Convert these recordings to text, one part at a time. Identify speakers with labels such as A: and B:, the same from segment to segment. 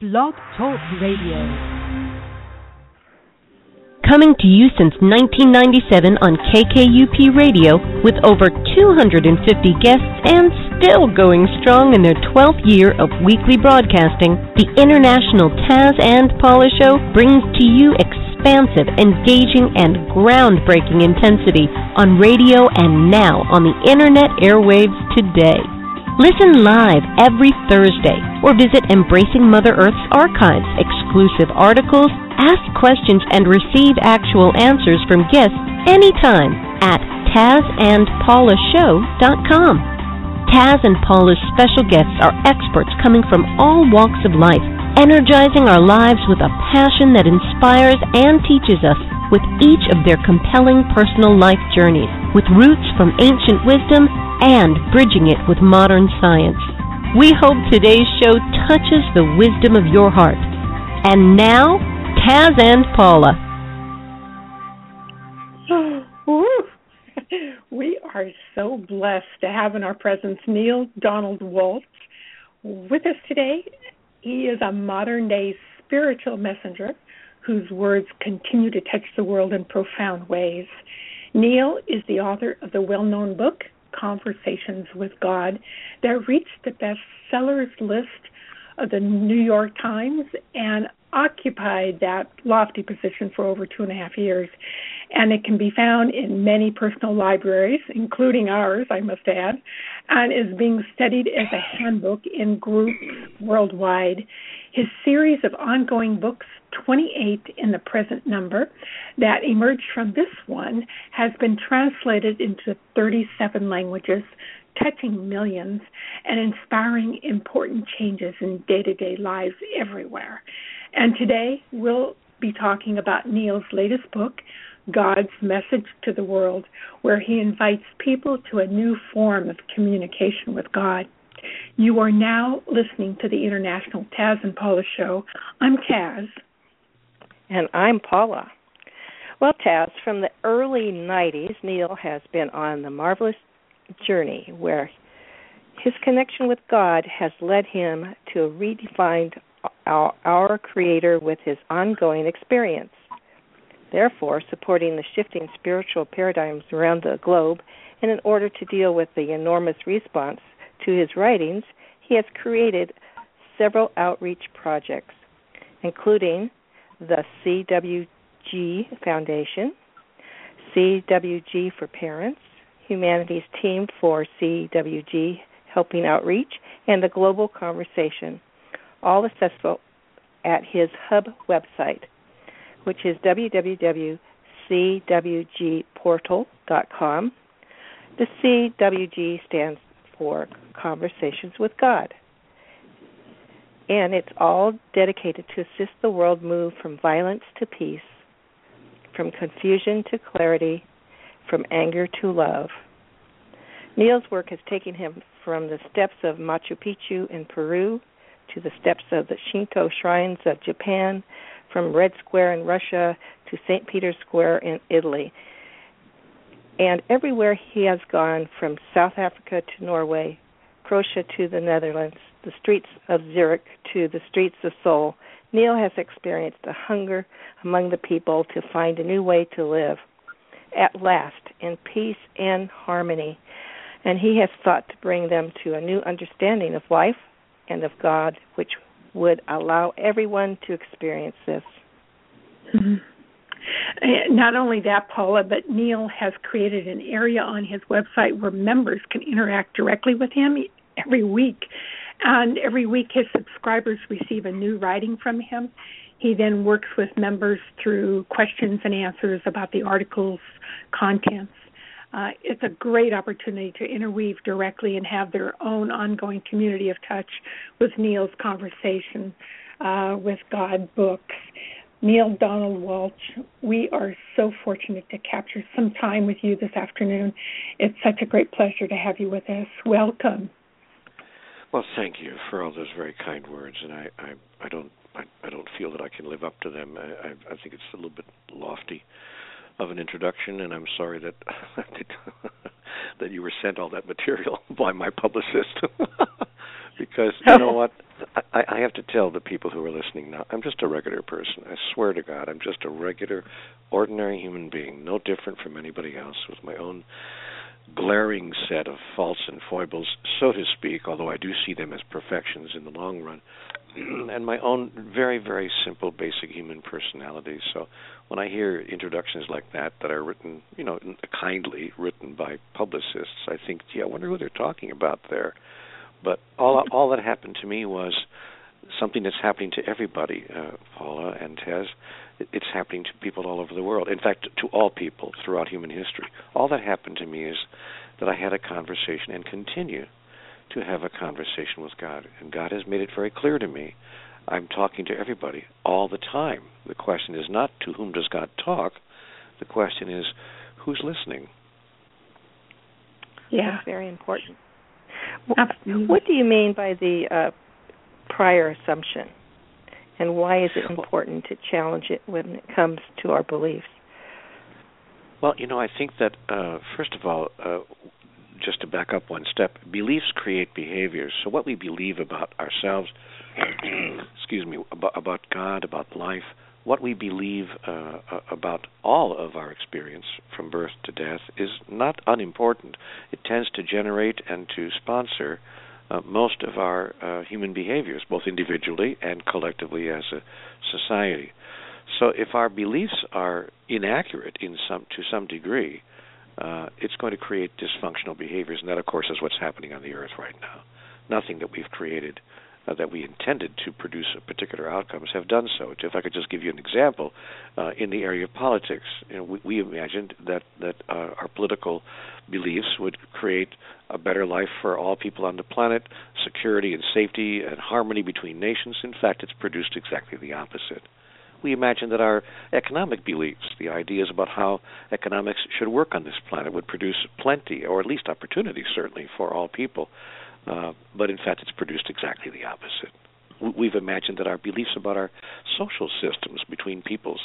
A: Blog Talk Radio.
B: Coming to you since 1997 on KKUP Radio with over 250 guests and still going strong in their 12th year of weekly broadcasting, the International Taz and Paula Show brings to you expansive, engaging, and groundbreaking intensity on radio and now on the internet airwaves today. Listen live every Thursday or visit Embracing Mother Earth's archives, exclusive articles, ask questions, and receive actual answers from guests anytime at TazandPaulaShow.com. Taz and Paula's special guests are experts coming from all walks of life, energizing our lives with a passion that inspires and teaches us with each of their compelling personal life journeys, with roots from ancient wisdom and bridging it with modern science. We hope today's show touches the wisdom of your heart. And now, Taz and Paula.
C: we are so blessed to have in our presence Neale Donald Walsch with us today. He is a modern day spiritual messenger whose words continue to touch the world in profound ways. Neale is the author of the well known book, Conversations with God, that reached the bestsellers list of the New York Times and occupied that lofty position for over two and a half years. And it can be found in many personal libraries, including ours, I must add, and is being studied as a handbook in groups worldwide. His series of ongoing books, 28 in the present number, that emerged from this one, has been translated into 37 languages, touching millions and inspiring important changes in day to day lives everywhere. And today we'll be talking about Neale's latest book, God's Message to the World, where he invites people to a new form of communication with God. You are now listening to the International Taz and Paula Show. I'm Taz.
D: And I'm Paula. Well, Taz, from the early 90s, Neale has been on the marvelous journey where his connection with God has led him to redefine our, our Creator with his ongoing experience. Therefore, supporting the shifting spiritual paradigms around the globe, and in order to deal with the enormous response to his writings, he has created several outreach projects, including the CWG Foundation, CWG for Parents, Humanity's Team for CWG Helping Outreach, and the Global Conversation, all accessible at his hub website, which is www.cwgportal.com. The CWG stands for Conversations with God. And it's all dedicated to assist the world move from violence to peace, from confusion to clarity, from anger to love. Neale's work has taken him from the steps of Machu Picchu in Peru to the steps of the Shinto shrines of Japan, from Red Square in Russia to St. Peter's Square in Italy. And everywhere he has gone, from South Africa to Norway, Croatia to the Netherlands, the streets of Zurich to the streets of Seoul, Neale has experienced a hunger among the people to find a new way to live, at last, in peace and harmony. And he has sought to bring them to a new understanding of life and of God, which would allow everyone to experience this.
C: Mm-hmm. Not only that, Paula, but Neale has created an area on his website where members can interact directly with him every week. And every week, his subscribers receive a new writing from him. He then works with members through questions and answers about the article's contents. Uh, it's a great opportunity to interweave directly and have their own ongoing community of touch with Neale's conversation uh, with God books. Neale Donald Walsch, we are so fortunate to capture some time with you this afternoon. It's such a great pleasure to have you with us. Welcome.
E: Well, thank you for all those very kind words, and I, I, I don't, I, I don't feel that I can live up to them. I, I, I think it's a little bit lofty of an introduction, and I'm sorry that that you were sent all that material by my publicist. because you know what? I, I have to tell the people who are listening now, I'm just a regular person. I swear to God, I'm just a regular, ordinary human being, no different from anybody else, with my own glaring set of faults and foibles, so to speak, although I do see them as perfections in the long run, and my own very, very simple, basic human personality. So when I hear introductions like that that are written, you know, kindly written by publicists, I think, gee, I wonder who they're talking about there. But all all that happened to me was something that's happening to everybody, uh, Paula and Taz. It's happening to people all over the world. In fact, to all people throughout human history. All that happened to me is that I had a conversation and continue to have a conversation with God. And God has made it very clear to me. I'm talking to everybody all the time. The question is not to whom does God talk? The question is who's listening?
D: Yeah, That's very important. What do you mean by the uh, prior assumption? And why is it important to challenge it when it comes to our beliefs?
E: Well, you know, I think that, uh, first of all, uh, just to back up one step, beliefs create behaviors. So what we believe about ourselves, excuse me, about, about, God, about life, what we believe uh, about all of our experience from birth to death is not unimportant. It tends to generate and to sponsor uh, most of our uh, human behaviors, both individually and collectively as a society. So, if our beliefs are inaccurate in some to some degree, uh, it's going to create dysfunctional behaviors, and that, of course, is what's happening on the earth right now. Nothing that we've created uh, that we intended to produce particular outcomes have done so. If I could just give you an example, uh, in the area of politics, you know, we, we, imagined that that uh, our political beliefs would create a better life for all people on the planet, security and safety and harmony between nations. In fact, it's produced exactly the opposite. We imagine that our economic beliefs, the ideas about how economics should work on this planet, would produce plenty, or at least opportunity, certainly, for all people. Uh, but in fact, it's produced exactly the opposite. We've imagined that our beliefs about our social systems between peoples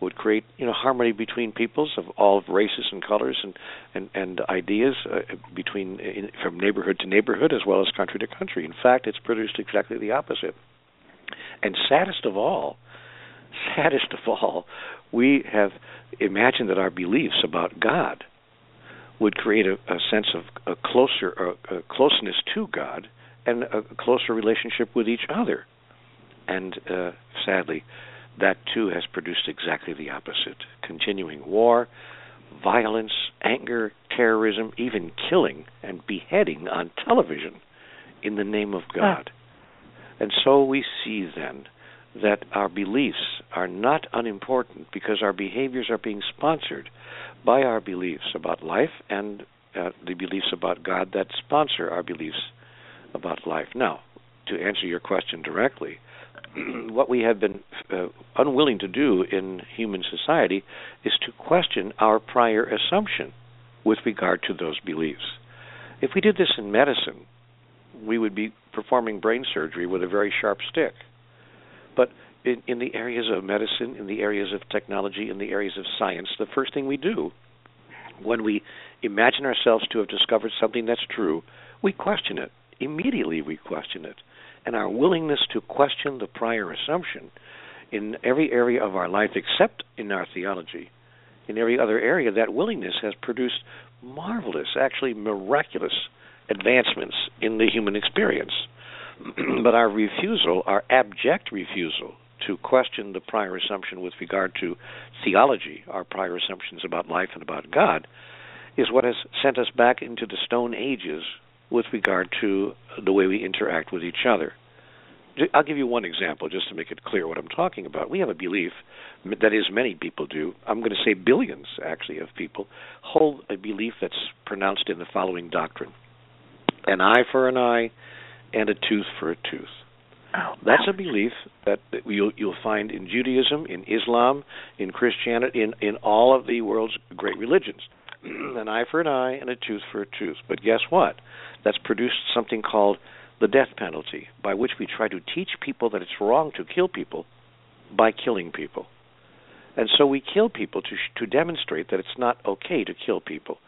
E: would create, you know, harmony between peoples of all races and colors and and, and ideas uh, between in, from neighborhood to neighborhood as well as country to country. In fact, it's produced exactly the opposite. And saddest of all, saddest of all, we have imagined that our beliefs about God would create a, a sense of a closer a, a closeness to God and a closer relationship with each other. And uh, sadly, that too has produced exactly the opposite continuing war, violence, anger, terrorism, even killing and beheading on television in the name of God. And so we see then that our beliefs are not unimportant because our behaviors are being sponsored by our beliefs about life and uh, the beliefs about God that sponsor our beliefs about life. Now, to answer your question directly, what we have been uh, unwilling to do in human society is to question our prior assumption with regard to those beliefs. If we did this in medicine, we would be performing brain surgery with a very sharp stick. But in, in the areas of medicine, in the areas of technology, in the areas of science, the first thing we do when we imagine ourselves to have discovered something that's true, we question it. Immediately we question it. And our willingness to question the prior assumption in every area of our life except in our theology, in every other area, that willingness has produced marvelous, actually miraculous advancements in the human experience. but our refusal, our abject refusal to question the prior assumption with regard to theology, our prior assumptions about life and about God, is what has sent us back into the Stone Ages with regard to the way we interact with each other. I'll give you one example just to make it clear what I'm talking about. We have a belief, that is, many people do. I'm going to say billions, actually, of people hold a belief that's pronounced in the following doctrine an eye for an eye and a tooth for a tooth.
C: Oh,
E: That's a belief that, you'll, you'll find in Judaism, in Islam, in Christianity, in, in all of the world's great religions. an eye for an eye and a tooth for a tooth. But guess what? That's produced something called the death penalty, by which we try to teach people that it's wrong to kill people by killing people. And so we kill people to to demonstrate that it's not okay to kill people.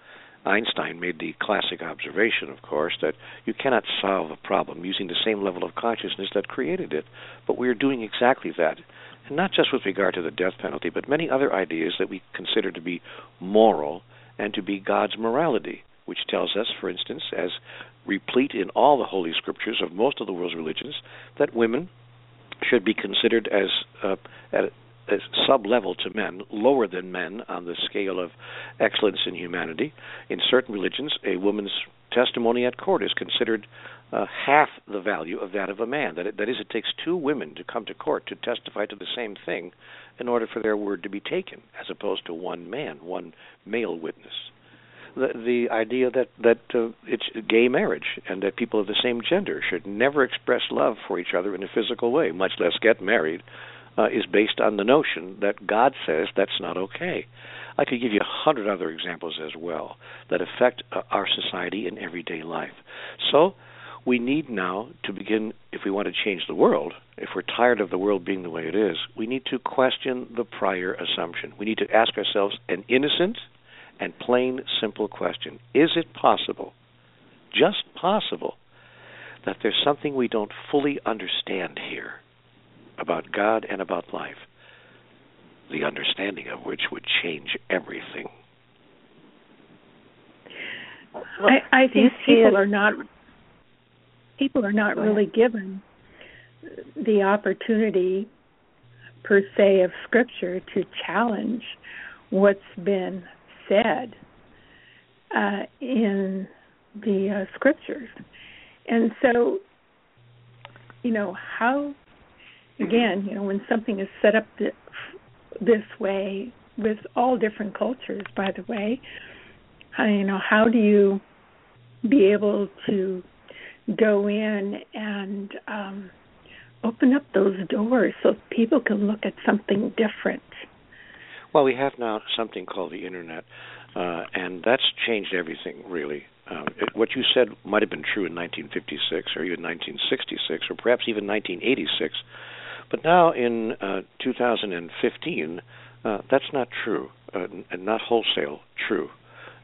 E: Einstein made the classic observation, of course, that you cannot solve a problem using the same level of consciousness that created it. But we are doing exactly that. And not just with regard to the death penalty, but many other ideas that we consider to be moral and to be God's morality, which tells us, for instance, as replete in all the Holy Scriptures of most of the world's religions, that women should be considered as uh, at sub level to men, lower than men on the scale of excellence in humanity. In certain religions, a woman's testimony at court is considered uh, half the value of that of a man. That, that is, it takes two women to come to court to testify to the same thing in order for their word to be taken, as opposed to one man, one male witness. The, the idea that that uh, it's gay marriage and that people of the same gender should never express love for each other in a physical way, much less get married, uh, is based on the notion that God says that's not okay. I could give you a hundred other examples as well that affect uh, our society in everyday life. So, we need now to begin, if we want to change the world, if we're tired of the world being the way it is, we need to question the prior assumption. We need to ask ourselves an innocent and plain, simple question Is it possible, just possible, that there's something we don't fully understand here? about God and about life, the understanding of which would change everything.
C: I, I think people are not people are not really given the opportunity per se of scripture to challenge what's been said uh, in the uh, scriptures. And so, you know, how again, you know, when something is set up this way with all different cultures, by the way, how, you know, how do you be able to go in and um, open up those doors so people can look at something different?
E: Well, we have now something called the internet, uh, and that's changed everything, really. Um, it, what you said might have been true in 1956 or even 1966 or perhaps even 1986 but now in uh, 2015, uh, that's not true, uh, and not wholesale true.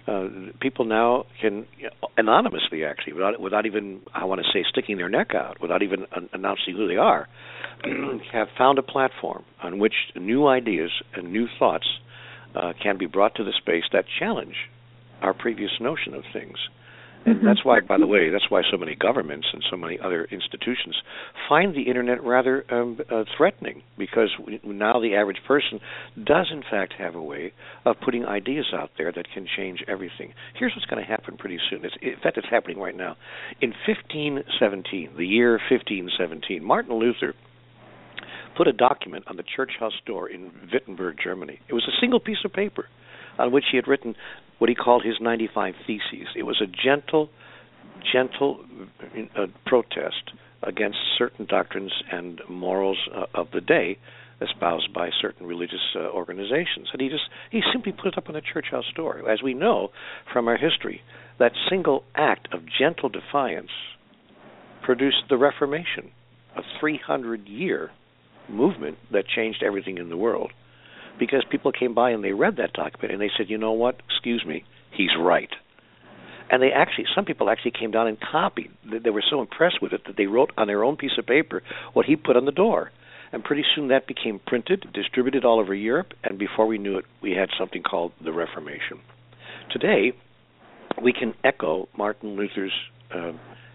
E: Uh, people now can anonymously, actually, without without even I want to say sticking their neck out, without even an- announcing who they are, have found a platform on which new ideas and new thoughts uh, can be brought to the space that challenge our previous notion of things. And mm-hmm. that's why, by the way, that's why so many governments and so many other institutions find the internet rather um, uh, threatening because now the average person does, in fact, have a way of putting ideas out there that can change everything. Here's what's going to happen pretty soon. It's, in fact, it's happening right now. In 1517, the year 1517, Martin Luther put a document on the church house door in Wittenberg, Germany. It was a single piece of paper on which he had written what he called his 95 Theses. It was a gentle, gentle uh, protest against certain doctrines and morals uh, of the day espoused by certain religious uh, organizations. And he just he simply put it up on the church house door. As we know from our history, that single act of gentle defiance produced the Reformation, a 300 year movement that changed everything in the world because people came by and they read that document and they said, you know what, excuse me, he's right. And they actually, some people actually came down and copied. They were so impressed with it that they wrote on their own piece of paper what he put on the door. And pretty soon that became printed, distributed all over Europe, and before we knew it, we had something called the Reformation. Today, we can echo Martin Luther's uh,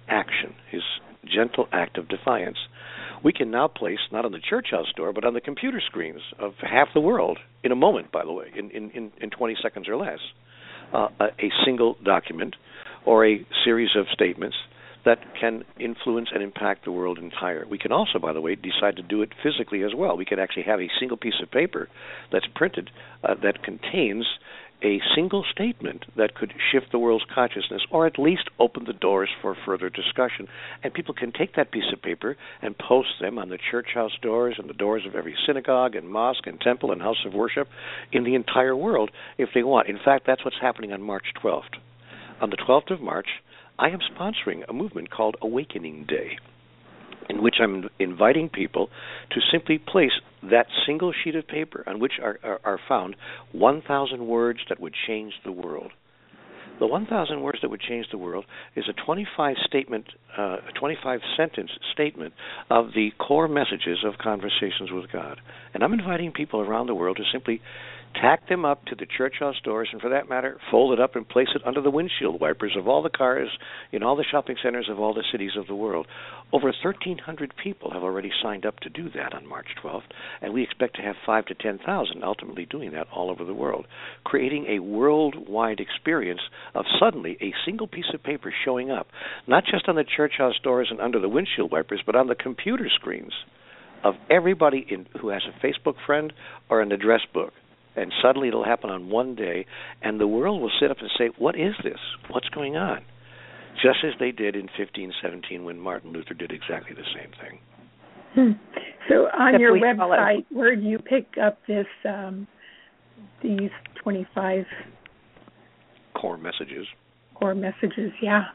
E: action, his gentle act of defiance we can now place not on the church house door but on the computer screens of half the world in a moment by the way in in in, in 20 seconds or less uh, a, a single document or a series of statements that can influence and impact the world entire. We can also, by the way, decide to do it physically as well. We can actually have a single piece of paper that's printed uh, that contains a single statement that could shift the world's consciousness or at least open the doors for further discussion. And people can take that piece of paper and post them on the church house doors and the doors of every synagogue and mosque and temple and house of worship in the entire world if they want. In fact, that's what's happening on March 12th. On the 12th of March, I am sponsoring a movement called Awakening Day in which I'm inviting people to simply place that single sheet of paper on which are, are, are found 1,000 words that would change the world. The 1,000 words that would change the world is a 25 statement, uh, 25 sentence statement of the core messages of conversations with God. And I'm inviting people around the world to simply tack them up to the Churchill doors, and for that matter, fold it up and place it under the windshield wipers of all the cars in all the shopping centers of all the cities of the world. Over 1,300 people have already signed up to do that on March 12th, and we expect to have five to 10,000 ultimately doing that all over the world, creating a worldwide experience of suddenly a single piece of paper showing up, not just on the Churchill doors and under the windshield wipers, but on the computer screens of everybody in, who has a Facebook friend or an address book and suddenly it'll happen on one day, and the world will sit up and say, "What is this? What's going on?" Just as they did in 1517 when Martin Luther did exactly the same thing.
C: Hmm. So on your website, where do you pick up this um, these 25
E: core messages?
C: Core messages, yeah.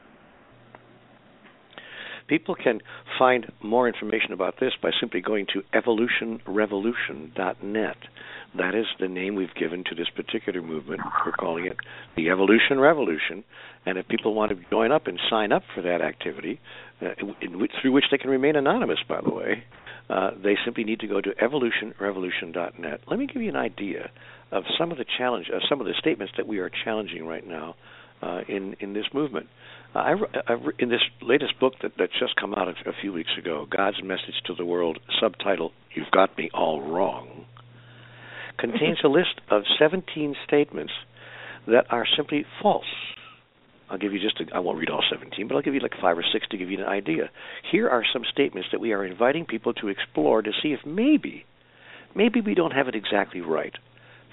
E: People can find more information about this by simply going to evolutionrevolution.net. That is the name we've given to this particular movement. We're calling it the Evolution Revolution. And if people want to join up and sign up for that activity, uh, through which they can remain anonymous, by the way, uh, they simply need to go to evolutionrevolution.net. Let me give you an idea of some of the challenge, uh, some of the statements that we are challenging right now uh, in in this movement. I, I, in this latest book that that's just come out a, a few weeks ago, God's Message to the World, subtitle "You've Got Me All Wrong." contains a list of 17 statements that are simply false. I'll give you just, a, I won't read all 17, but I'll give you like five or six to give you an idea. Here are some statements that we are inviting people to explore to see if maybe, maybe we don't have it exactly right.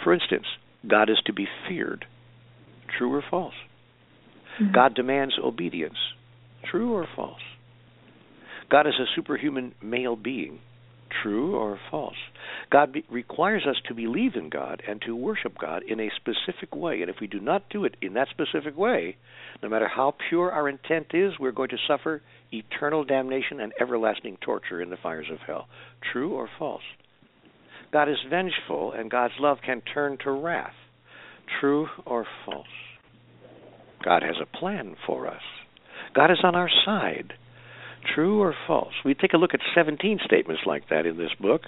E: For instance, God is to be feared. True or false? Mm-hmm. God demands obedience. True or false? God is a superhuman male being. True or false? God be- requires us to believe in God and to worship God in a specific way. And if we do not do it in that specific way, no matter how pure our intent is, we're going to suffer eternal damnation and everlasting torture in the fires of hell. True or false? God is vengeful and God's love can turn to wrath. True or false? God has a plan for us. God is on our side. True or false? We take a look at 17 statements like that in this book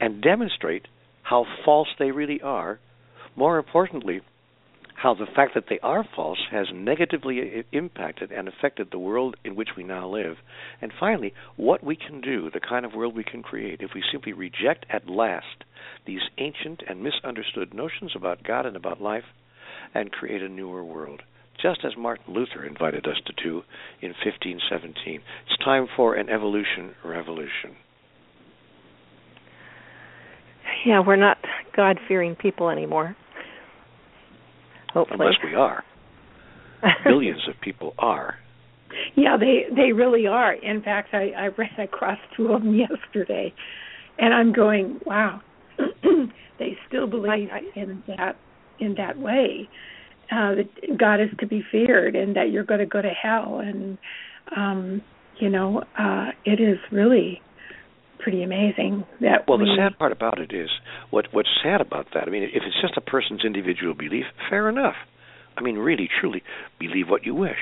E: and demonstrate how false they really are. More importantly, how the fact that they are false has negatively impacted and affected the world in which we now live. And finally, what we can do, the kind of world we can create, if we simply reject at last these ancient and misunderstood notions about God and about life and create a newer world just as Martin Luther invited us to do in 1517. It's time for an evolution revolution.
D: Yeah, we're not God fearing people anymore. Hopefully.
E: Unless we are. Millions of people are.
C: Yeah, they they really are. In fact, I, I ran across two of them yesterday, and I'm going, wow, they still believe in that in that way uh, that God is to be feared and that you're going to go to hell. And, um, you know, uh, it is really pretty amazing that
E: well
C: we,
E: the sad part about it is what what's sad about that i mean if it's just a person's individual belief fair enough i mean really truly believe what you wish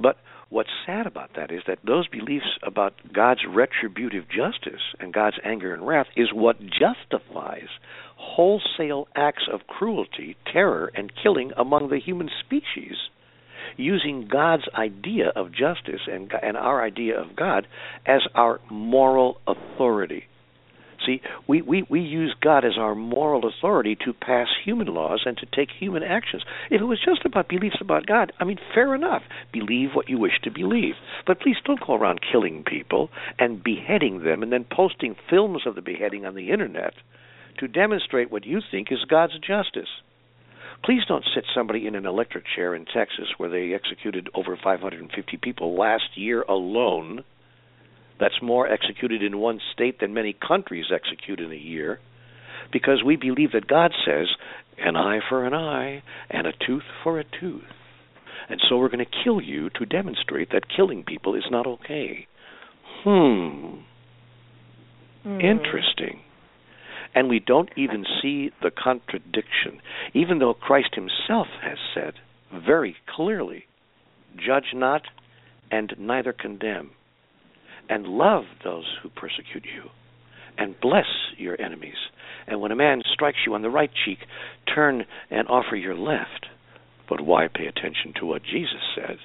E: but what's sad about that is that those beliefs about God's retributive justice and God's anger and wrath is what justifies wholesale acts of cruelty, terror, and killing among the human species, using God's idea of justice and, and our idea of God as our moral authority. See, we, we, we use God as our moral authority to pass human laws and to take human actions. If it was just about beliefs about God, I mean, fair enough. Believe what you wish to believe. But please don't go around killing people and beheading them and then posting films of the beheading on the internet to demonstrate what you think is God's justice. Please don't sit somebody in an electric chair in Texas where they executed over 550 people last year alone. That's more executed in one state than many countries execute in a year. Because we believe that God says, an eye for an eye and a tooth for a tooth. And so we're going to kill you to demonstrate that killing people is not okay. Hmm. Mm. Interesting and we don't even see the contradiction, even though Christ himself has said very clearly judge not and neither condemn, and love those who persecute you, and bless your enemies. And when a man strikes you on the right cheek, turn and offer your left. But why pay attention to what Jesus said?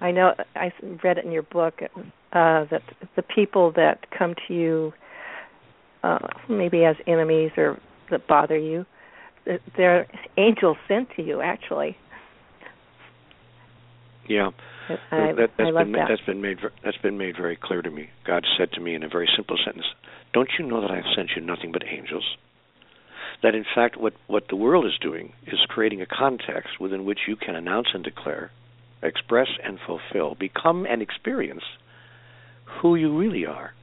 D: I know I read it in your book uh, that the people that come to you, uh, maybe as enemies or that bother you, they're angels sent to you. Actually.
E: Yeah,
D: I,
E: that, has
D: I love
E: been
D: that.
E: has been made that's been made very clear to me. God said to me in a very simple sentence, "Don't you know that I have sent you nothing but angels?" That in fact, what what the world is doing is creating a context within which you can announce and declare express and fulfill, become and experience who you really are.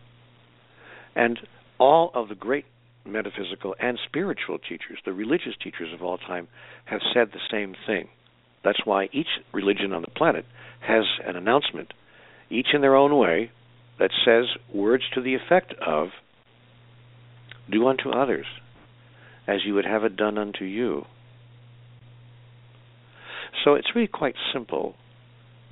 E: And all of the great metaphysical and spiritual teachers, the religious teachers of all time, have said the same thing. That's why each religion on the planet has an announcement, each in their own way, that says words to the effect of do unto others as you would have it done unto you. So it's really quite simple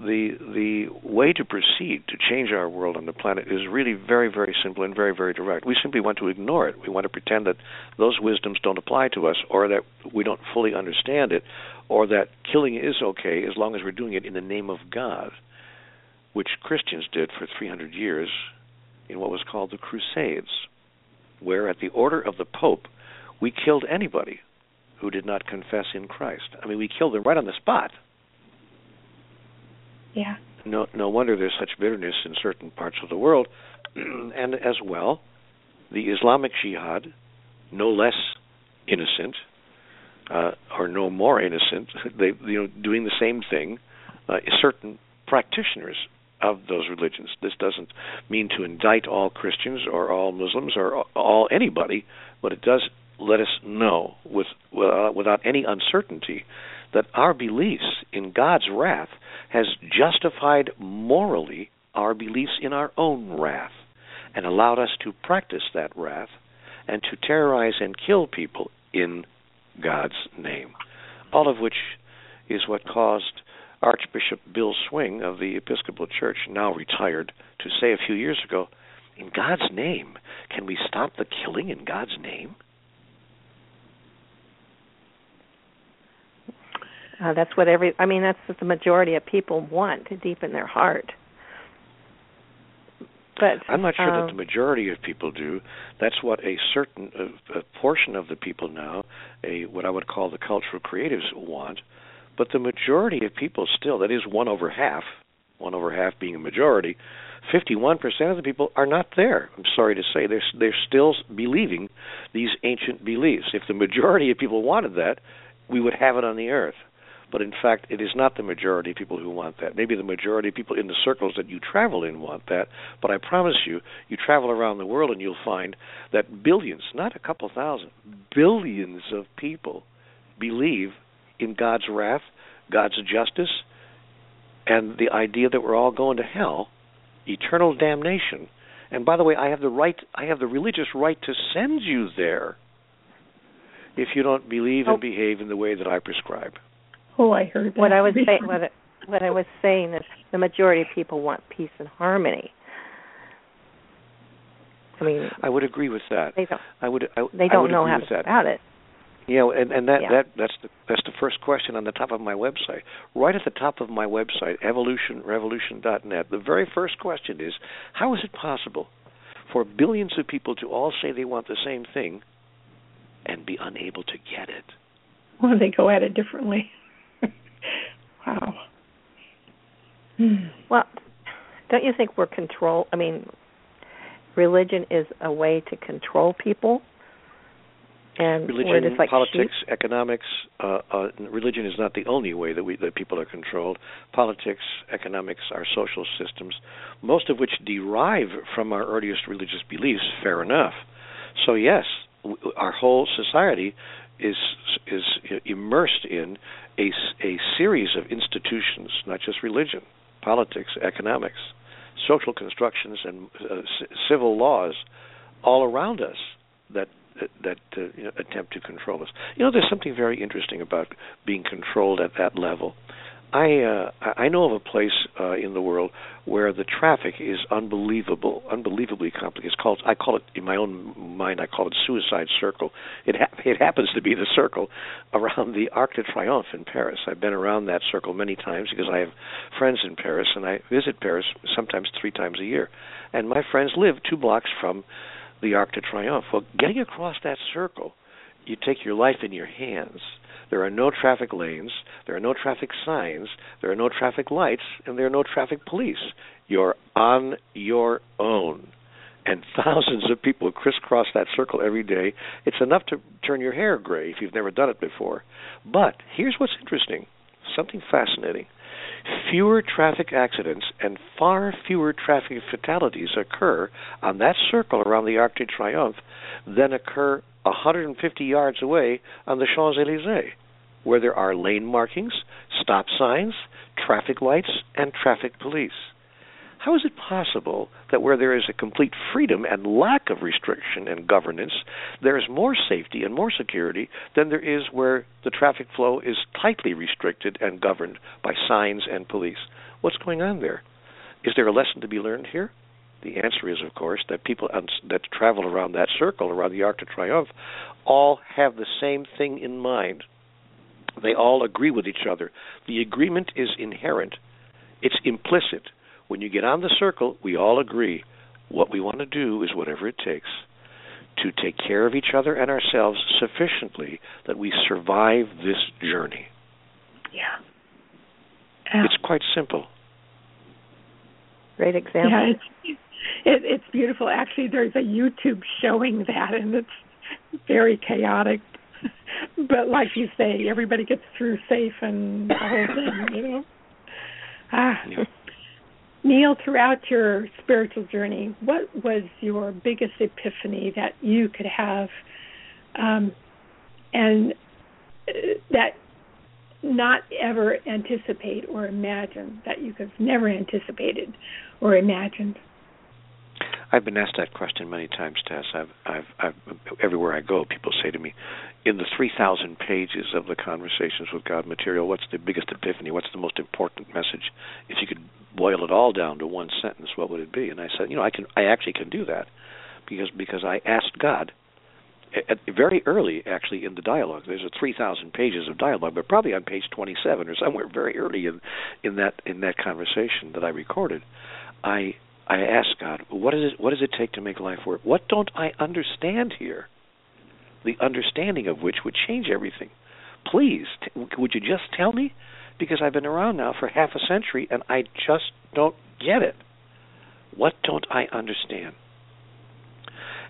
E: the the way to proceed to change our world on the planet is really very very simple and very very direct. We simply want to ignore it. We want to pretend that those wisdoms don't apply to us, or that we don't fully understand it, or that killing is okay as long as we're doing it in the name of God, which Christians did for 300 years in what was called the Crusades, where at the order of the Pope we killed anybody who did not confess in Christ. I mean, we killed them right on the spot
C: yeah.
E: No, no wonder there's such bitterness in certain parts of the world, and as well, the Islamic Jihad, no less innocent, uh, or no more innocent, they you know doing the same thing. Uh, certain practitioners of those religions. This doesn't mean to indict all Christians or all Muslims or all anybody, but it does let us know with uh, without any uncertainty that our beliefs in God's wrath has justified morally our beliefs in our own wrath and allowed us to practice that wrath and to terrorize and kill people in God's name. All of which is what caused Archbishop Bill Swing of the Episcopal Church, now retired, to say a few years ago, In God's name, can we stop the killing in God's name?
D: Uh, that's what every. I mean, that's what the majority of people want to deep in their heart. But
E: I'm not sure
D: um,
E: that the majority of people do. That's what a certain a, a portion of the people now, a what I would call the cultural creatives, want. But the majority of people still, that is one over half, one over half being a majority, 51% of the people are not there. I'm sorry to say they're they're still believing these ancient beliefs. If the majority of people wanted that, we would have it on the earth. But in fact, it is not the majority of people who want that. Maybe the majority of people in the circles that you travel in want that. But I promise you, you travel around the world and you'll find that billions, not a couple thousand, billions of people believe in God's wrath, God's justice, and the idea that we're all going to hell, eternal damnation. And by the way, I have the right, I have the religious right to send you there if you don't believe and
D: Oh.
E: behave in the way that I prescribe.
C: Oh, I heard that.
D: what I was saying, what, I- what I was saying is the majority of people want peace and harmony. I mean,
E: I would agree with that.
D: they don't.
E: I would. I,
D: They don't
E: would
D: know how
E: with
D: to
E: that.
D: about it.
E: You know, and and that
D: Yeah.
E: that that's the that's the first question on the top of my website. Right at the top of my website, evolutionrevolution.net. The very first question is, how is it possible for billions of people to all say they want the same thing and be unable to get it?
C: Well, they go at it differently. Wow.
D: Well, don't you think we're control? I mean, religion is a way to control people, and we're
E: religion,
D: just like
E: politics,
D: sheep.
E: economics. Uh, uh, religion is not the only way that we that people are controlled. Politics, economics, our social systems, most of which derive from our earliest religious beliefs. Fair enough. So yes, w- our whole society is is immersed in a a series of institutions, not just religion, politics, economics, social constructions, and uh, c- civil laws all around us that that uh, you know, attempt to control us. You know, there's something very interesting about being controlled at that level. I uh, I know of a place uh, in the world where the traffic is unbelievable, unbelievably complicated. It's called I call it in my own mind I call it Suicide Circle. It ha- it happens to be the circle around the Arc de Triomphe in Paris. I've been around that circle many times because I have friends in Paris and I visit Paris sometimes three times a year. And my friends live two blocks from the Arc de Triomphe. Well, getting across that circle, you take your life in your hands there are no traffic lanes, there are no traffic signs, there are no traffic lights, and there are no traffic police. You're on your own. And thousands of people crisscross that circle every day. It's enough to turn your hair gray if you've never done it before. But here's what's interesting something fascinating. Fewer traffic accidents and far fewer traffic fatalities occur on that circle around the Arc de Triomphe than occur 150 yards away on the Champs Elysees, where there are lane markings, stop signs, traffic lights, and traffic police. How is it possible that where there is a complete freedom and lack of restriction and governance, there is more safety and more security than there is where the traffic flow is tightly restricted and governed by signs and police? What's going on there? Is there a lesson to be learned here? The answer is, of course, that people that travel around that circle, around the Arc de Triomphe, all have the same thing in mind. They all agree with each other. The agreement is inherent, it's implicit. When you get on the circle, we all agree what we want to do is whatever it takes to take care of each other and ourselves sufficiently that we survive this journey.
C: Yeah.
E: It's quite simple.
D: Great example.
C: Yeah, it's, it, it's beautiful. Actually, there's a YouTube showing that, and it's very chaotic. but like you say, everybody gets through safe and the whole thing, you know. Ah. Yeah. Neale, throughout your spiritual journey, what was your biggest epiphany that you could have, um, and uh, that not ever anticipate or imagine that you could have never anticipated or imagined?
E: I've been asked that question many times, Tess. I've, I've, I've, everywhere I go, people say to me, in the 3,000 pages of the Conversations with God material, what's the biggest epiphany? What's the most important message? If you could boil it all down to one sentence, what would it be? And I said, you know, I can, I actually can do that, because because I asked God, at, very early actually in the dialogue. There's a 3,000 pages of dialogue, but probably on page 27 or somewhere very early in in that in that conversation that I recorded. I I ask God, what is it? What does it take to make life work? What don't I understand here? The understanding of which would change everything. Please, t- would you just tell me? Because I've been around now for half a century and I just don't get it. What don't I understand?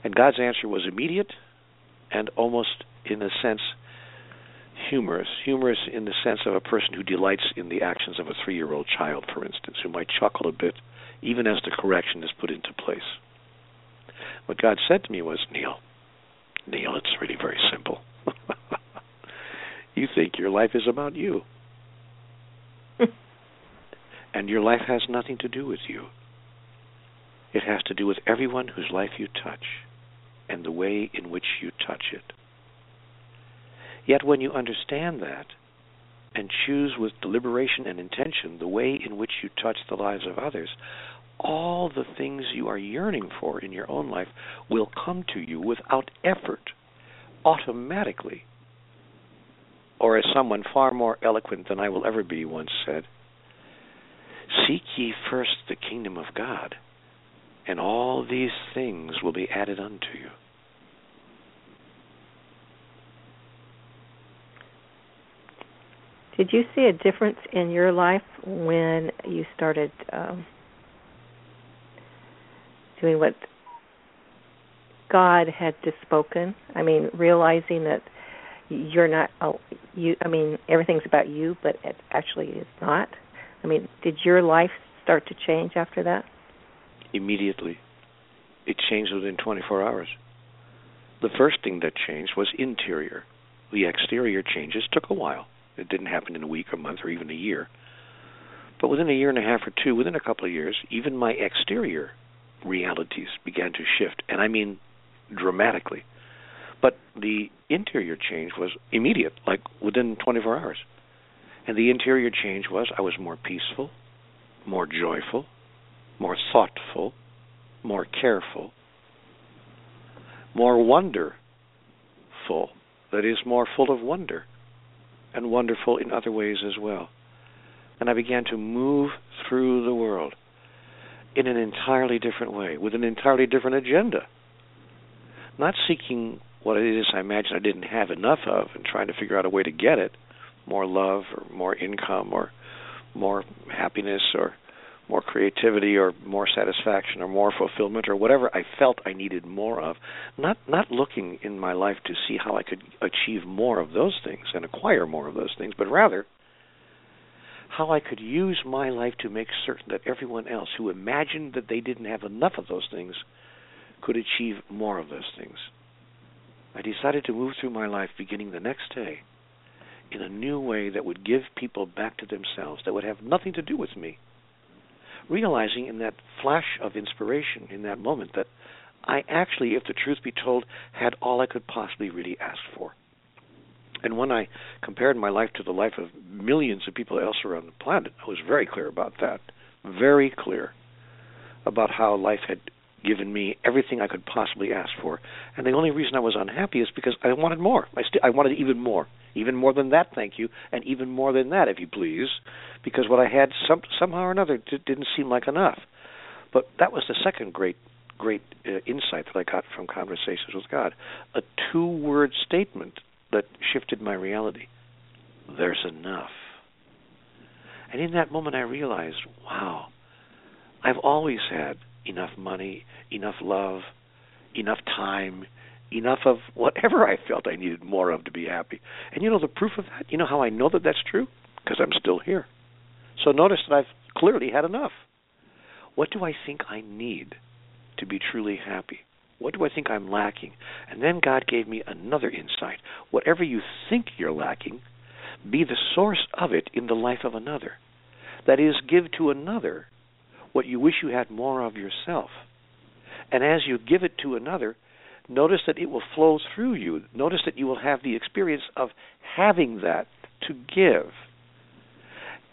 E: And God's answer was immediate and almost, in a sense, humorous. Humorous in the sense of a person who delights in the actions of a three year old child, for instance, who might chuckle a bit even as the correction is put into place. What God said to me was, Neale, Neale, it's really very simple. you think your life is about you. and your life has nothing to do with you. It has to do with everyone whose life you touch and the way in which you touch it. Yet when you understand that, and choose with deliberation and intention the way in which you touch the lives of others, all the things you are yearning for in your own life will come to you without effort, automatically. Or, as someone far more eloquent than I will ever be once said, Seek ye first the kingdom of God, and all these things will be added unto you.
D: Did you see a difference in your life when you started um, doing what God had just spoken? I mean, realizing that you're not oh, you. I mean, everything's about you, but it actually is not. I mean, did your life start to change after that?
E: Immediately, it changed within 24 hours. The first thing that changed was interior. The exterior changes took a while it didn't happen in a week, a month, or even a year. But within a year and a half or two, within a couple of years, even my exterior realities began to shift, and I mean dramatically. But the interior change was immediate, like within 24 hours. And the interior change was I was more peaceful, more joyful, more thoughtful, more careful, more wonderful, that is, more full of wonder, and wonderful in other ways as well. And I began to move through the world in an entirely different way, with an entirely different agenda. Not seeking what it is I imagine I didn't have enough of and trying to figure out a way to get it more love or more income or more happiness or more creativity or more satisfaction or more fulfillment or whatever I felt I needed more of. Not not looking in my life to see how I could achieve more of those things and acquire more of those things, but rather how I could use my life to make certain that everyone else who imagined that they didn't have enough of those things could achieve more of those things. I decided to move through my life beginning the next day in a new way that would give people back to themselves, that would have nothing to do with me realizing in that flash of inspiration in that moment that I actually, if the truth be told, had all I could possibly really ask for. And when I compared my life to the life of millions of people else around the planet, I was very clear about that. Very clear about how life had given me everything I could possibly ask for. And the only reason I was unhappy is because I wanted more. I st- I wanted even more. Even more than that, thank you, and even more than that, if you please, because what I had some, somehow or another d- didn't seem like enough. But that was the second great, great uh, insight that I got from conversations with God. A two-word statement that shifted my reality. There's enough. And in that moment, I realized, wow, I've always had enough money, enough love, enough time, enough of whatever I felt I needed more of to be happy. And you know the proof of that? You know how I know that that's true? Because I'm still here. So notice that I've clearly had enough. What do I think I need to be truly happy? What do I think I'm lacking? And then God gave me another insight. Whatever you think you're lacking, be the source of it in the life of another. That is, give to another what you wish you had more of yourself. And as you give it to another, notice that it will flow through you. Notice that you will have the experience of having that to give.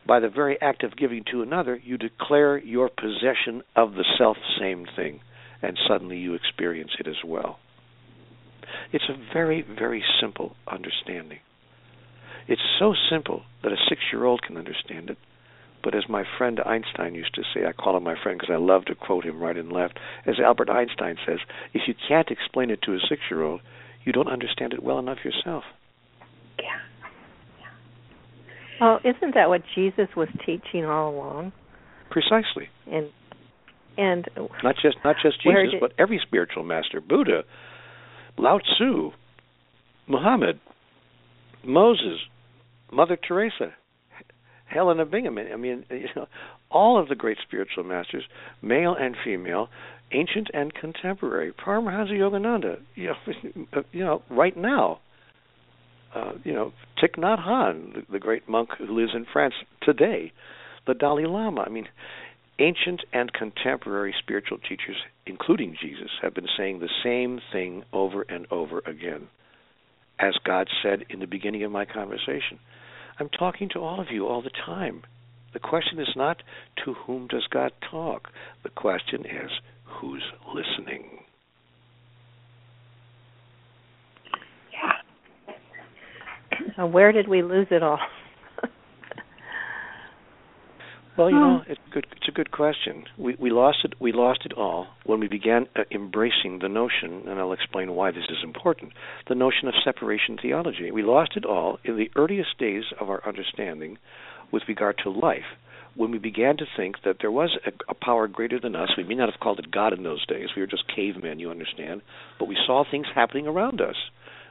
E: By the very act of giving to another, you declare your possession of the self same thing, and suddenly you experience it as well. It's a very, very simple understanding. It's so simple that a six year old can understand it. But as my friend Einstein used to say, I call him my friend because I love to quote him right and left. As Albert Einstein says, if you can't explain it to a six year old, you don't understand it well enough yourself.
C: Yeah.
D: Well, oh, isn't that what Jesus was teaching all along?
E: Precisely.
D: And and
E: not just not just Jesus,
D: did,
E: but every spiritual master, Buddha, Lao Tzu, Muhammad, Moses, Mother Teresa, Helena Bingham. I mean, you know, all of the great spiritual masters, male and female, ancient and contemporary. Paramahansa Yogananda, you know, you know, right now, uh, you know, Thich Nhat Hanh, the, the great monk who lives in France today, the Dalai Lama. I mean, ancient and contemporary spiritual teachers, including Jesus, have been saying the same thing over and over again, as God said in the beginning of my conversation. I'm talking to all of you all the time. The question is not to whom does God talk? The question is who's listening?
C: Yeah.
D: where did we lose it all?
E: Well, you know, it's good. It's a good question. We we lost it. We lost it all when we began uh, embracing the notion, and I'll explain why this is important. The notion of separation theology. We lost it all in the earliest days of our understanding, with regard to life. When we began to think that there was a, a power greater than us, we may not have called it God in those days. We were just cavemen, you understand. But we saw things happening around us.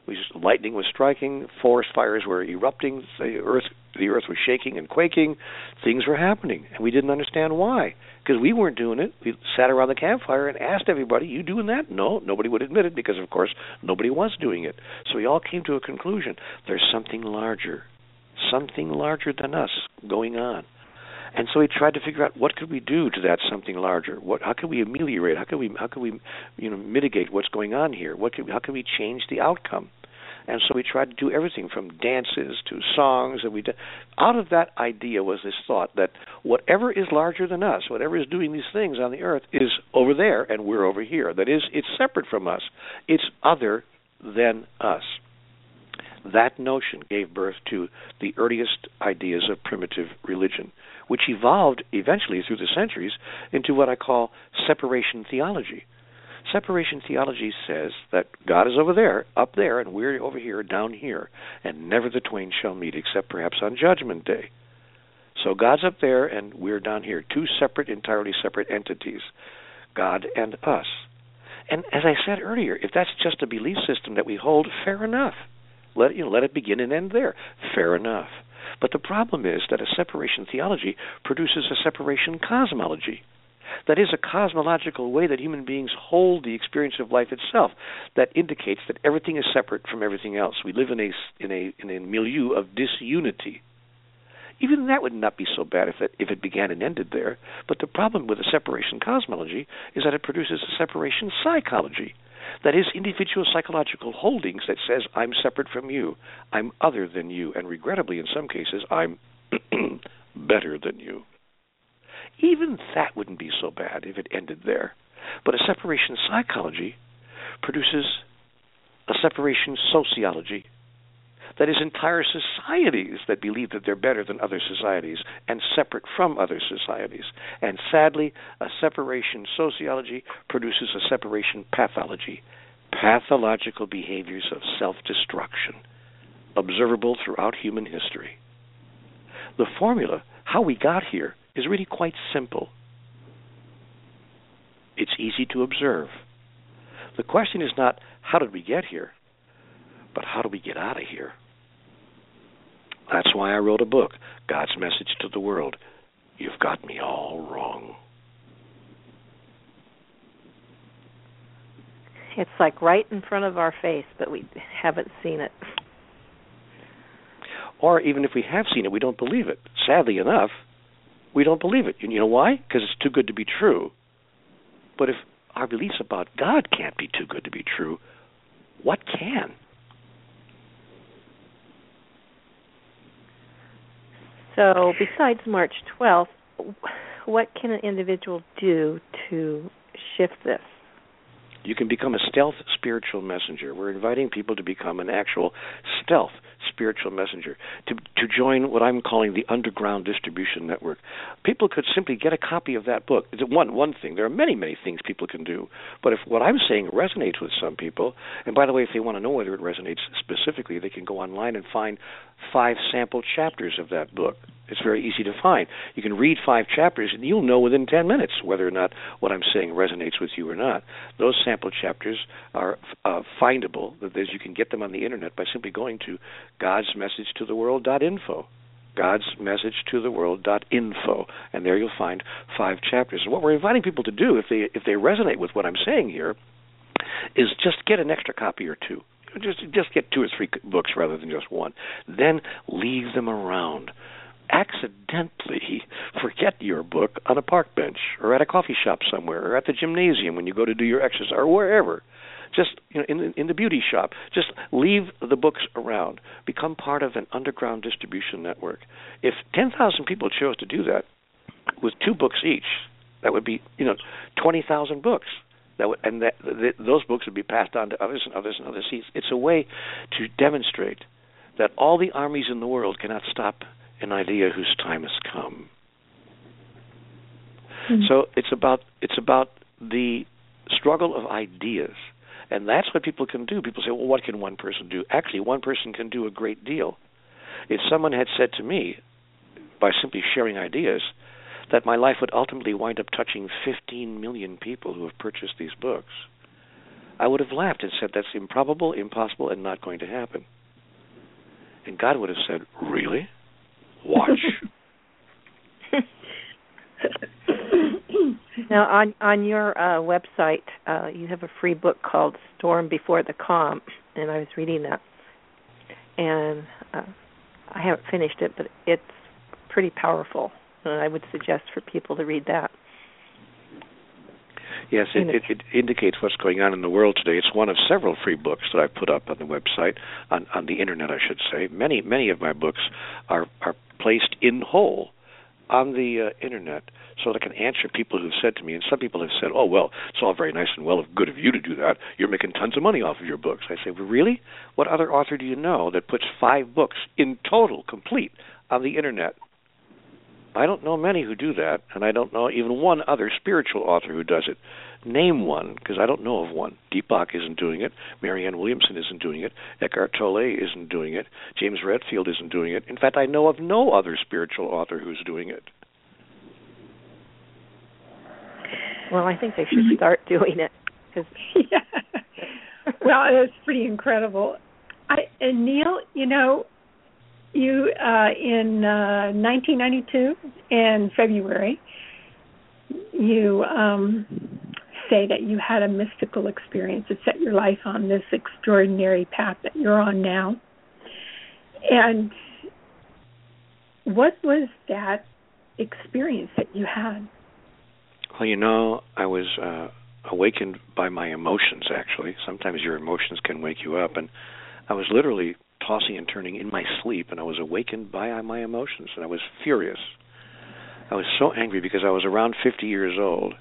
E: We, lightning was striking, forest fires were erupting, the earth the earth was shaking and quaking, things were happening, and we didn't understand why. Because we weren't doing it. We sat around the campfire and asked everybody, "You doing that?" No, nobody would admit it because, of course, nobody was doing it. So we all came to a conclusion: there's something larger, something larger than us going on. And so he tried to figure out what could we do to that something larger. What how can we ameliorate? How can we how can we you know mitigate what's going on here? What can, how can we change the outcome? And so we tried to do everything from dances to songs, and we did. Out of that idea was this thought that whatever is larger than us, whatever is doing these things on the earth, is over there, and we're over here. That is, it's separate from us. It's other than us. That notion gave birth to the earliest ideas of primitive religion, which evolved eventually through the centuries into what I call separation theology Separation theology says that God is over there, up there, and we're over here, down here, and never the twain shall meet except perhaps on Judgment Day. So God's up there and we're down here, two separate, entirely separate entities, God and us. And as I said earlier, if that's just a belief system that we hold, fair enough. Let you know, let it begin and end there. Fair enough. But the problem is that a separation theology produces a separation cosmology. That is a cosmological way that human beings hold the experience of life itself. That indicates that everything is separate from everything else. We live in a in a in a milieu of disunity. Even that would not be so bad if it if it began and ended there. But the problem with a separation cosmology is that it produces a separation psychology. That is individual psychological holdings that says I'm separate from you, I'm other than you, and regrettably in some cases I'm better than you. Even that wouldn't be so bad if it ended there. But a separation psychology produces a separation sociology. That is, entire societies that believe that they're better than other societies and separate from other societies. And sadly, a separation sociology produces a separation pathology, pathological behaviors of self destruction, observable throughout human history. The formula, how we got here, is really quite simple. It's easy to observe. The question is not how did we get here, but how do we get out of here? That's why I wrote a book, God's Message to the World. You've got me all wrong.
D: It's like right in front of our face, but we haven't seen it.
E: Or even if we have seen it, we don't believe it. Sadly enough, we don't believe it. You know why? Because it's too good to be true. But if our beliefs about God can't be too good to be true, what can?
D: So, besides March 12th, what can an individual do to shift this?
E: You can become a stealth spiritual messenger. We're inviting people to become an actual stealth spiritual messenger, to to join what I'm calling the underground distribution network. People could simply get a copy of that book. It's one one thing. There are many many things people can do, but if what I'm saying resonates with some people, and by the way, if they want to know whether it resonates specifically, they can go online and find five sample chapters of that book. It's very easy to find. You can read five chapters and you'll know within 10 minutes whether or not what I'm saying resonates with you or not. Those sample chapters are uh, findable. That is, you can get them on the internet by simply going to God's Message to the World.info. God's Message to the World.info, and there you'll find five chapters. And what we're inviting people to do, if they if they resonate with what I'm saying here, is just get an extra copy or two just just get two or three books rather than just one. Then leave them around accidentally forget your book on a park bench or at a coffee shop somewhere or at the gymnasium when you go to do your exercise or wherever just you know in the, in the beauty shop just leave the books around become part of an underground distribution network if 10,000 people chose to do that with two books each that would be you know 20,000 books that would, and that, that those books would be passed on to others and others and others it's a way to demonstrate that all the armies in the world cannot stop an idea whose time has come. Mm-hmm. So it's about it's about the struggle of ideas. And that's what people can do. People say, well, what can one person do? Actually, one person can do a great deal. If someone had said to me, by simply sharing ideas, that my life would ultimately wind up touching 15 million people who have purchased these books, I would have laughed and said, that's improbable, impossible, and not going to happen. And God would have said, Really? Watch.
D: now, on on your uh, website, uh, you have a free book called "Storm Before the Calm," and I was reading that, and uh, I haven't finished it, but it's pretty powerful. and I would suggest for people to read that.
E: Yes, it, it, it, indicates what's going on in the world today. It's one of several free books that I put up on the website, on, on the internet, I should say. Many many of my books are are placed in whole on the uh, internet so that I can answer people who've said to me, and some people have said, "Oh well, it's all very nice and well of good of you to do that. You're making tons of money off of your books." I say, "Well, really? What other author do you know that puts five books in total, complete, on the internet?" I don't know many who do that, and I don't know even one other spiritual author who does it. Name one, because I don't know of one. Deepak isn't doing it. Marianne Williamson isn't doing it. Eckhart Tolle isn't doing it. James Redfield isn't doing it. In fact, I know of no other spiritual author who's doing it.
D: Well, I think they should start doing it. Cause
C: yeah. well, it's pretty incredible. I and Neale, you know, you uh, in uh, 1992 in February, you um, say that you had a mystical experience that set your life on this extraordinary path that you're on now. And what was that experience that you had?
E: Well, you know, I was uh, awakened by my emotions. Actually, sometimes your emotions can wake you up, and I was literally tossing and turning in my sleep, and I was awakened by my emotions, and I was furious. I was so angry because I was around 50 years old,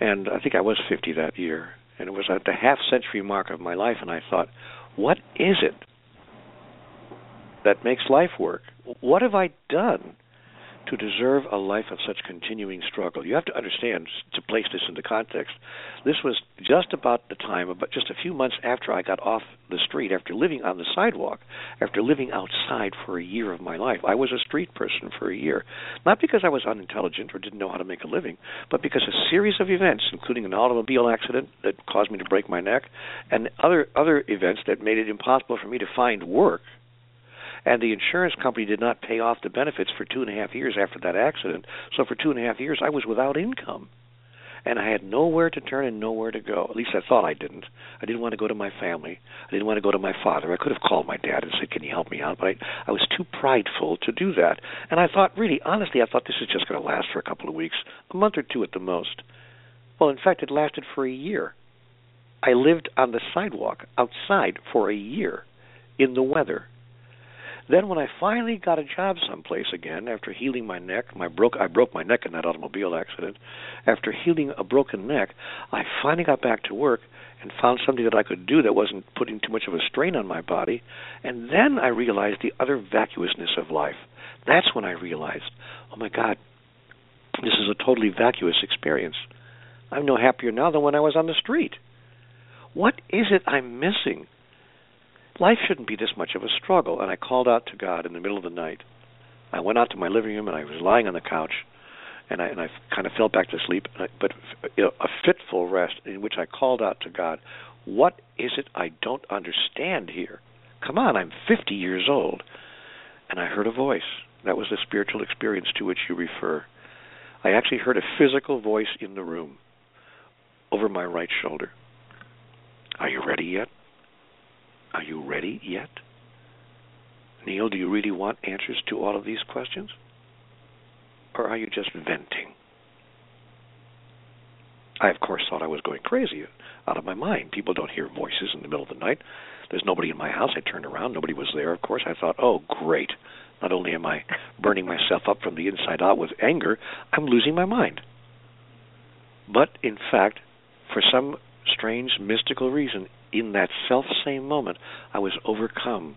E: and I think I was 50 that year, and it was at the half century mark of my life, and I thought, what is it that makes life work? What have I done to deserve a life of such continuing struggle. You have to understand, to place this into context, this was just about the time, about just a few months after I got off the street, after living on the sidewalk, after living outside for a year of my life. I was a street person for a year. Not because I was unintelligent or didn't know how to make a living, but because a series of events, including an automobile accident that caused me to break my neck, and other other events that made it impossible for me to find work and the insurance company did not pay off the benefits for two and a half years after that accident. So for two and a half years, I was without income. And I had nowhere to turn and nowhere to go. At least I thought I didn't. I didn't want to go to my family. I didn't want to go to my father. I could have called my dad and said, "Can you help me out?" But I, I was too prideful to do that. And I thought, really, honestly, I thought this is just going to last for a couple of weeks, a month or two at the most. Well, in fact, it lasted for a year. I lived on the sidewalk outside for a year in the weather then when I finally got a job someplace again after healing my neck, my broke I broke my neck in that automobile accident. After healing a broken neck, I finally got back to work and found something that I could do that wasn't putting too much of a strain on my body. And then I realized the utter vacuousness of life. That's when I realized, oh my God, this is a totally vacuous experience. I'm no happier now than when I was on the street. What is it I'm missing? Life shouldn't be this much of a struggle. And I called out to God in the middle of the night. I went out to my living room and I was lying on the couch, and I and I kind of fell back to sleep. But you know, a fitful rest in which I called out to God, "What is it I don't understand here? Come on, I'm 50 years old." And I heard a voice. That was the spiritual experience to which you refer. I actually heard a physical voice in the room over my right shoulder. Are you ready yet? Are you ready yet? Neale, do you really want answers to all of these questions? Or are you just venting? I, of course, thought I was going crazy, out of my mind. People don't hear voices in the middle of the night. There's nobody in my house. I turned around. Nobody was there, of course. I thought, oh, great. Not only am I burning myself up from the inside out with anger, I'm losing my mind. But, in fact, for some strange mystical reason, in that self same moment, I was overcome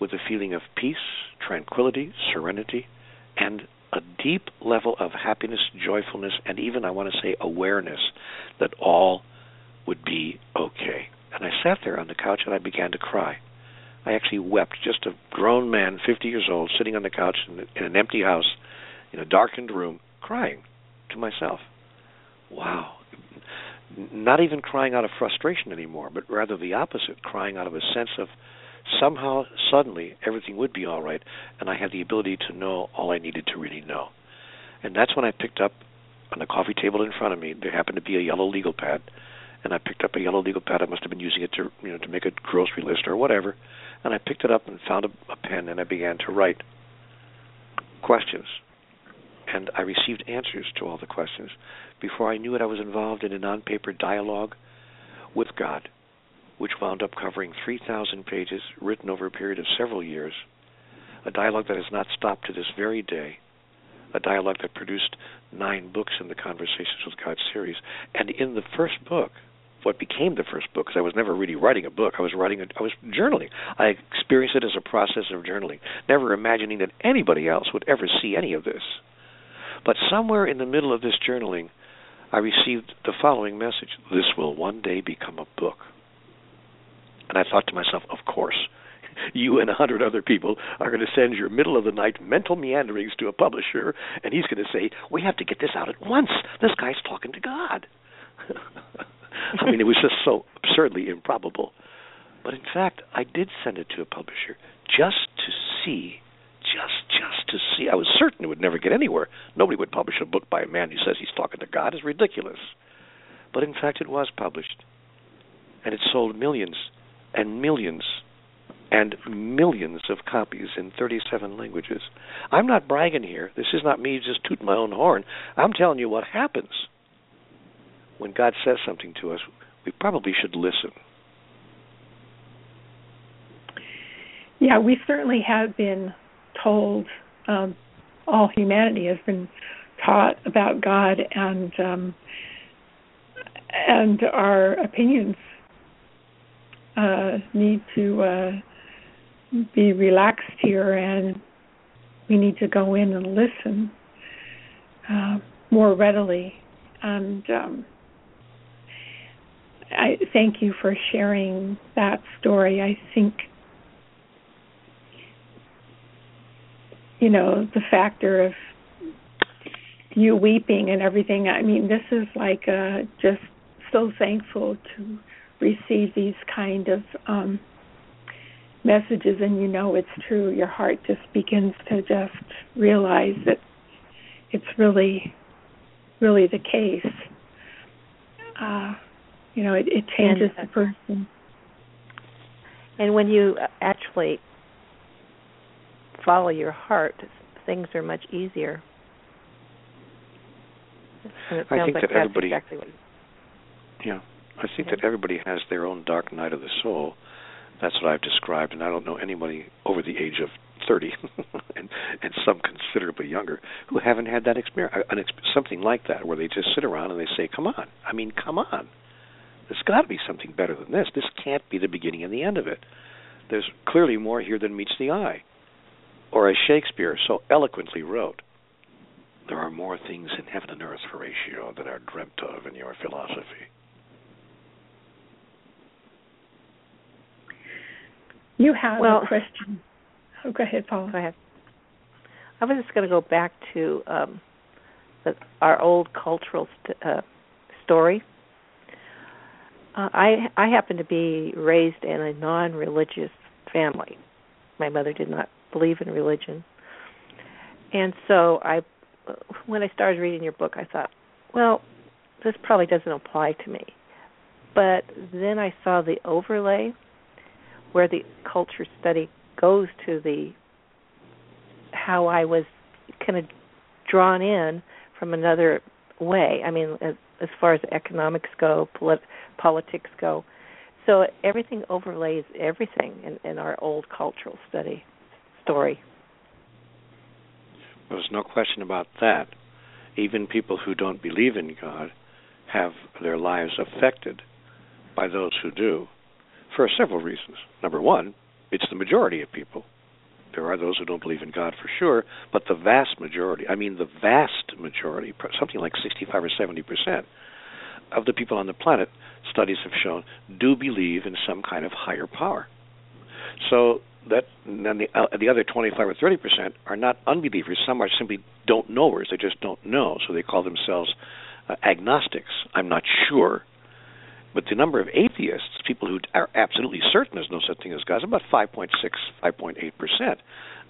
E: with a feeling of peace, tranquility, serenity, and a deep level of happiness, joyfulness, and even, I want to say, awareness that all would be okay. And I sat there on the couch and I began to cry. I actually wept, just a grown man, 50 years old, sitting on the couch in, an empty house, in a darkened room, crying to myself. Wow, not even crying out of frustration anymore, but rather the opposite, crying out of a sense of somehow suddenly everything would be all right, and I had the ability to know all I needed to really know. And that's when I picked up on the coffee table in front of me. There happened to be a yellow legal pad, and I picked up a yellow legal pad. I must have been using it to you know to make a grocery list or whatever. And I picked it up and found a, a pen, and I began to write questions. And I received answers to all the questions. Before I knew it, I was involved in a non paper dialogue with God, which wound up covering 3,000 pages, written over a period of several years. A dialogue that has not stopped to this very day. A dialogue that produced nine books in the Conversations with God series. And in the first book, what became the first book because I was never really writing a book. I was writing, a, I was journaling. I experienced it as a process of journaling, never imagining that anybody else would ever see any of this. But somewhere in the middle of this journaling, I received the following message: This will one day become a book. And I thought to myself, of course. You and a hundred other people are going to send your middle of the night mental meanderings to a publisher, and he's going to say, "We have to get this out at once. This guy's talking to God." I mean, it was just so absurdly improbable. But in fact, I did send it to a publisher just to see, just just to see. I was certain it would never get anywhere. Nobody would publish a book by a man who says he's talking to God. It's ridiculous. But in fact, it was published, and it sold millions and millions and millions of copies in 37 languages. I'm not bragging here. This is not me just tooting my own horn. I'm telling you what happens when God says something to us, we probably should listen.
C: Yeah, we certainly have been told, um, all humanity has been taught about God and um, and our opinions uh, need to uh, be relaxed here, and we need to go in and listen uh, more readily. And um, I thank you for sharing that story. I think you know the factor of you weeping and everything. I mean, this is like uh, just so thankful to receive these kind of um, messages, and you know it's true. Your heart just begins to just realize that it's really, really the case. Uh, you know, it, it changes and, the person.
D: And when you actually follow your heart, things are much easier.
E: I think
D: like
E: that everybody.
D: Exactly
E: yeah, I think
D: yeah.
E: that everybody has their own dark night of the soul. That's what I've described, and I don't know anybody over the age of 30, and and some considerably younger, who haven't had that experience, uh, an, something like that, where they just sit around and they say, "Come on, I mean, come on." There's got to be something better than this. This can't be the beginning and the end of it. There's clearly more here than meets the eye. Or as Shakespeare so eloquently wrote, there are more things in heaven and earth, Horatio, than are dreamt of in your philosophy.
C: You have
D: well,
C: a question. Oh, go ahead, Paul.
D: Go ahead. I was just going to go back to um, the, our old cultural st- uh, story uh, I I happen to be raised in a non-religious family. My mother did not believe in religion, and so I, when I started reading your book, I thought, well, this probably doesn't apply to me. But then I saw the overlay where the culture study goes to the how I was kind of drawn in from another way. I mean, as, as far as economics go, polit- politics go. So everything overlays everything in, in our old cultural study story.
E: There's no question about that. Even people who don't believe in God have their lives affected by those who do for several reasons. Number one, it's the majority of people. There are those who don't believe in God for sure, but the vast majority, I mean the vast majority, something like 65 or 70 percent of the people on the planet, studies have shown, do believe in some kind of higher power. So that then the uh, the other 25 or 30 percent are not unbelievers. Some are simply don't knowers. They just don't know, so they call themselves uh, agnostics. I'm not sure but the number of atheists, people who are absolutely certain there's no such thing as God, is about 5.6, 5.8 percent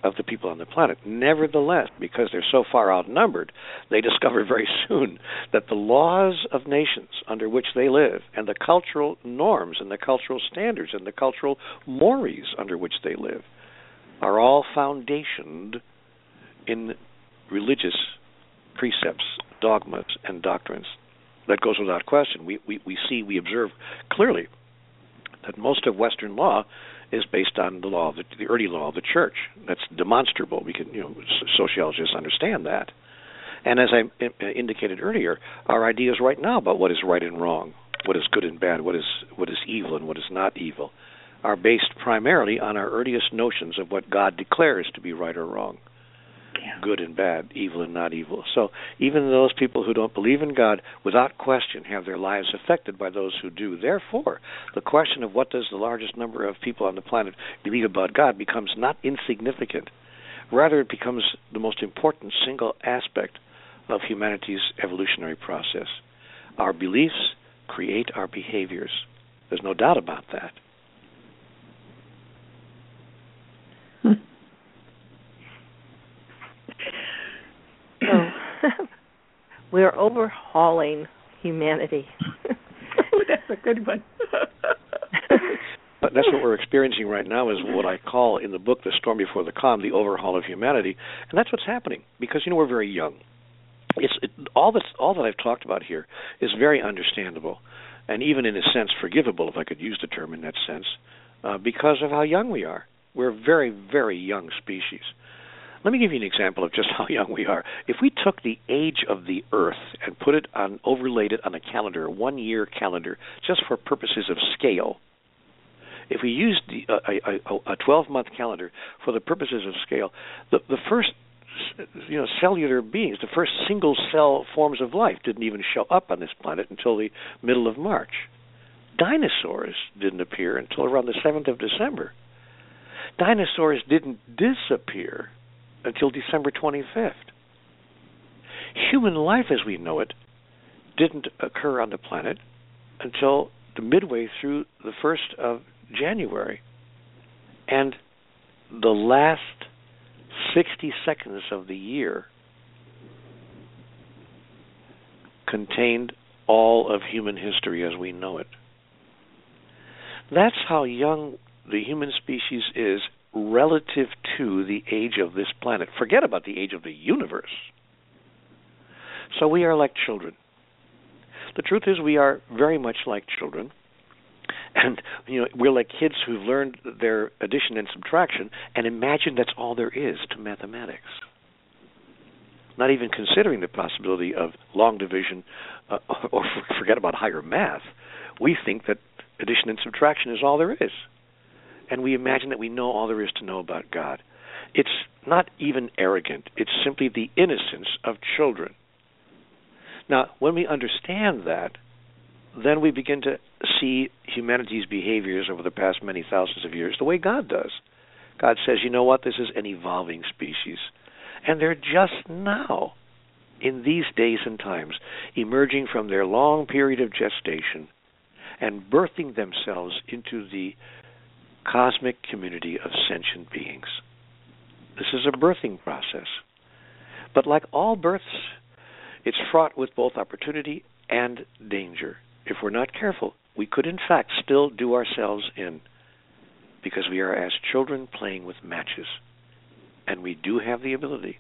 E: of the people on the planet. Nevertheless, because they're so far outnumbered, they discover very soon that the laws of nations under which they live, and the cultural norms, and the cultural standards, and the cultural mores under which they live, are all foundationed in religious precepts, dogmas, and doctrines. That goes without question. We, we, we see, we observe clearly that most of Western law is based on the law of the, the early law of the church. That's demonstrable. We can, you know, sociologists understand that. And as I uh, indicated earlier, our ideas right now about what is right and wrong, what is good and bad, what is what is evil and what is not evil, are based primarily on our earliest notions of what God declares to be right or wrong
C: yeah.
E: good and bad, evil and not evil. So even those people who don't believe in God, without question, have their lives affected by those who do. Therefore, the question of what does the largest number of people on the planet believe about God becomes not insignificant. Rather, it becomes the most important single aspect of humanity's evolutionary process. Our beliefs create our behaviors. There's no doubt about that.
D: So we're overhauling humanity.
C: oh, that's a good one.
E: but that's what we're experiencing right now is what I call in the book The Storm Before the Calm, the overhaul of humanity. And that's what's happening because you know we're very young. It's it, all that's all that I've talked about here is very understandable and even in a sense forgivable if I could use the term in that sense uh, because of how young we are. We're a very very young species. Let me give you an example of just how young we are. If we took the age of the Earth and put it on, overlaid it on a calendar, a one-year calendar, just for purposes of scale, if we used the, uh, a, a 12-month calendar for the purposes of scale, the, the first you know cellular beings, the first single cell forms of life didn't even show up on this planet until the middle of March. Dinosaurs didn't appear until around the 7th of December. Dinosaurs didn't disappear until December 25th. Human life as we know it didn't occur on the planet until the midway through the 1st of January. And the last 60 seconds of the year contained all of human history as we know it. That's how young the human species is relative to the age of this planet. Forget about the age of the universe. So we are like children. The truth is, we are very much like children. And you know, we're like kids who've learned their addition and subtraction and imagine that's all there is to mathematics. Not even considering the possibility of long division uh, or forget about higher math. We think that addition and subtraction is all there is and we imagine that we know all there is to know about God. It's not even arrogant, it's simply the innocence of children. Now, when we understand that, then we begin to see humanity's behaviors over the past many thousands of years the way God does. God says, you know what, this is an evolving species. And they're just now, in these days and times, emerging from their long period of gestation and birthing themselves into the cosmic community of sentient beings. This is a birthing process. But like all births, it's fraught with both opportunity and danger. If we're not careful, we could in fact still do ourselves in because we are as children playing with matches. And we do have the ability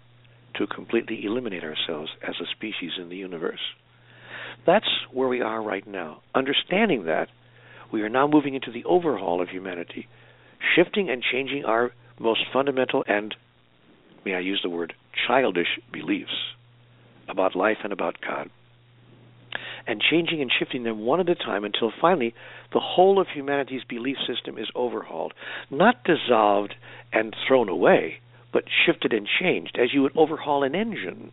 E: to completely eliminate ourselves as a species in the universe. That's where we are right now. Understanding that, we are now moving into the overhaul of humanity, shifting and changing our most fundamental and, may I use the word, childish beliefs about life and about God. And changing and shifting them one at a time until finally the whole of humanity's belief system is overhauled. Not dissolved and thrown away, but shifted and changed as you would overhaul an engine.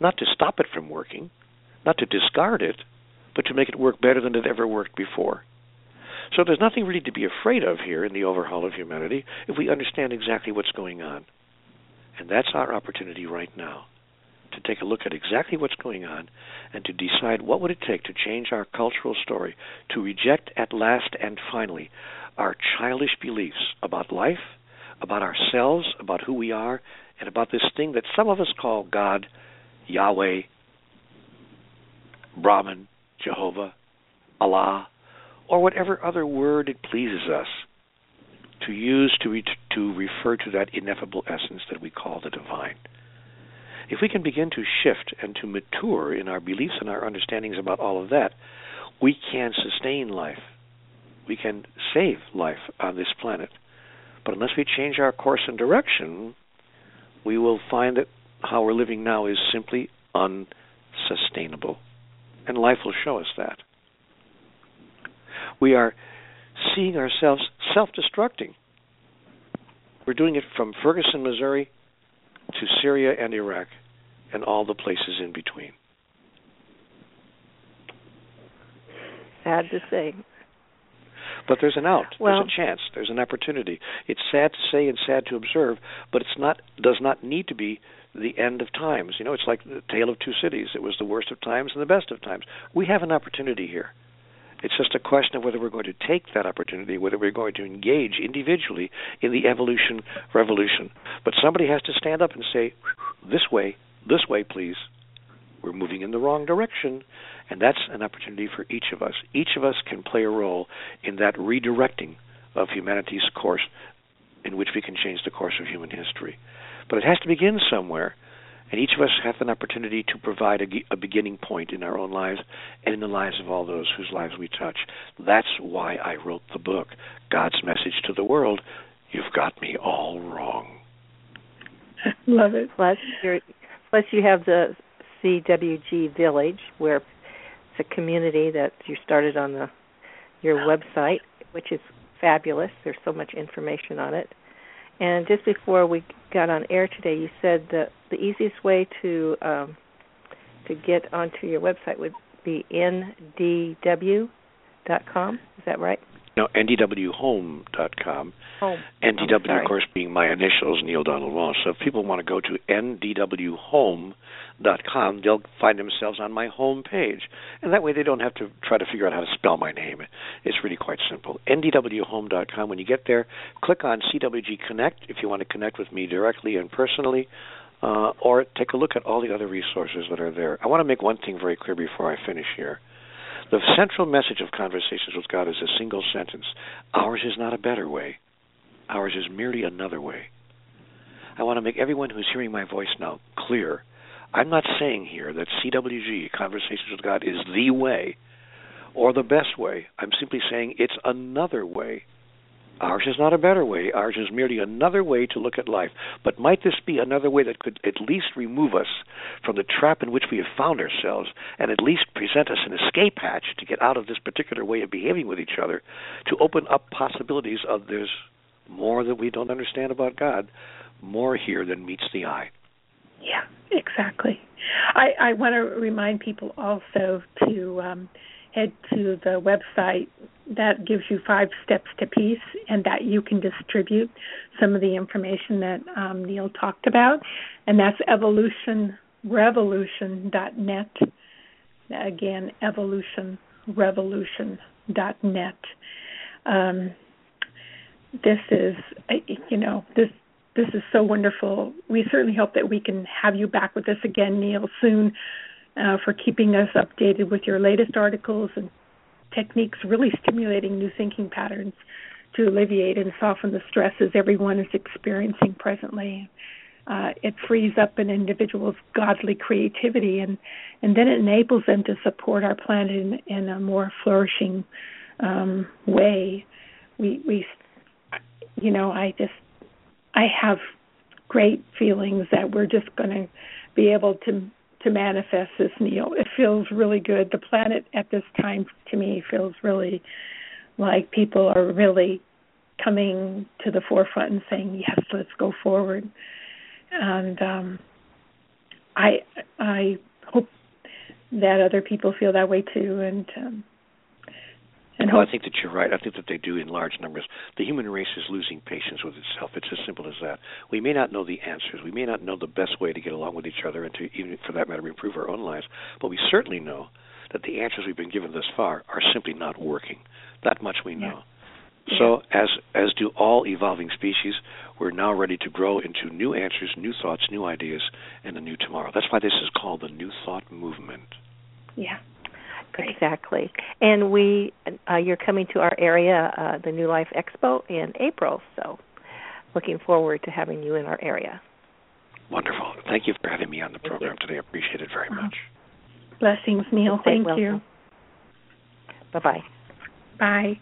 E: Not to stop it from working, not to discard it, but to make it work better than it ever worked before. So there's nothing really to be afraid of here in the overhaul of humanity if we understand exactly what's going on. And that's our opportunity right now to take a look at exactly what's going on and to decide what would it take to change our cultural story to reject at last and finally our childish beliefs about life, about ourselves, about who we are, and about this thing that some of us call God, Yahweh, Brahman, Jehovah, Allah, or whatever other word it pleases us to use to, re- to refer to that ineffable essence that we call the divine. if we can begin to shift and to mature in our beliefs and our understandings about all of that, we can sustain life. We can save life on this planet. But unless we change our course and direction, we will find that how we're living now is simply unsustainable. And life will show us that. We are seeing ourselves self destructing. We're doing it from Ferguson, Missouri to Syria and Iraq and all the places in between.
D: Sad to say.
E: But there's an out.
D: Well,
E: there's a chance. There's an opportunity. It's sad to say and sad to observe, but it's not does not need to be the end of times. You know, it's like the tale of two cities. It was the worst of times and the best of times. We have an opportunity here. It's just a question of whether we're going to take that opportunity, whether we're going to engage individually in the evolution revolution. But somebody has to stand up and say, "This way, this way, please." We're moving in the wrong direction, and that's an opportunity for each of us. Each of us can play a role in that redirecting of humanity's course in which we can change the course of human history. But it has to begin somewhere, and each of us has an opportunity to provide a, a, beginning point in our own lives and in the lives of all those whose lives we touch. That's why I wrote the book, God's Message to the World. You've got me all wrong.
C: Love it.
D: Plus, you're, plus you have the CWG Village, where it's a community that you started on the your website, which is fabulous. There's so much information on it. And just before we got on air today, you said that the easiest way to um, to get onto your website would be ndw.com. Is that right?
E: No, ndwhome.com.
D: Home.
E: NDW, of course, being my initials, Neale Donald Walsch. So if people want to go to ndwhome.com, they'll find themselves on my home page. And that way they don't have to try to figure out how to spell my name. It's really quite simple. ndwhome.com. When you get there, click on CWG Connect if you want to connect with me directly and personally. Uh, or take a look at all the other resources that are there. I want to make one thing very clear before I finish here. The central message of Conversations with God is a single sentence Ours is not a better way, ours is merely another way. I want to make everyone who's hearing my voice now clear. I'm not saying here that CWG, Conversations with God, is the way or the best way. I'm simply saying it's another way Ours is not a better way. Ours is merely another way to look at life. But might this be another way that could at least remove us from the trap in which we have found ourselves and at least present us an escape hatch to get out of this particular way of behaving with each other, to open up possibilities of there's more that we don't understand about God, more here than meets the eye.
C: Yeah, exactly. I, I want to remind people also to um, head to the website that gives you five steps to peace and that you can distribute some of the information that um, Neale talked about. And that's evolutionrevolution.net. Again, evolutionrevolution.net. Um, this is, you know, this this is so wonderful. We certainly hope that we can have you back with us again, Neale, soon, uh, for keeping us updated with your latest articles and techniques really stimulating new thinking patterns to alleviate and soften the stresses everyone is experiencing presently. Uh, it frees up an individual's godly creativity and and then it enables them to support our planet in, in a more flourishing um, way. We we you know I just I have great feelings that we're just going to be able to to manifest this Neale. It feels really good. The planet at this time to me feels really like people are really coming to the forefront and saying, Yes, let's go forward. And um I I hope that other people feel that way too and um
E: and well, I think that you're right. I think that they do in large numbers. The human race is losing patience with itself. It's as simple as that. We may not know the answers. We may not know the best way to get along with each other and to, even for that matter, improve our own lives. But we certainly know that the answers we've been given thus far are simply not working. That much we know.
C: Yeah.
E: So, as as do all evolving species, we're now ready to grow into new answers, new thoughts, new ideas, and a new tomorrow. That's why this is called the New Thought Movement.
C: Yeah. Great.
D: Exactly. And we, uh, you're coming to our area, uh, the New Life Expo in April. So, looking forward to having you in our area.
E: Wonderful. Thank you for having me on the program today. I appreciate it very much.
C: Blessings, Neale.
D: You're
C: Thank you.
D: Bye bye.
C: Bye.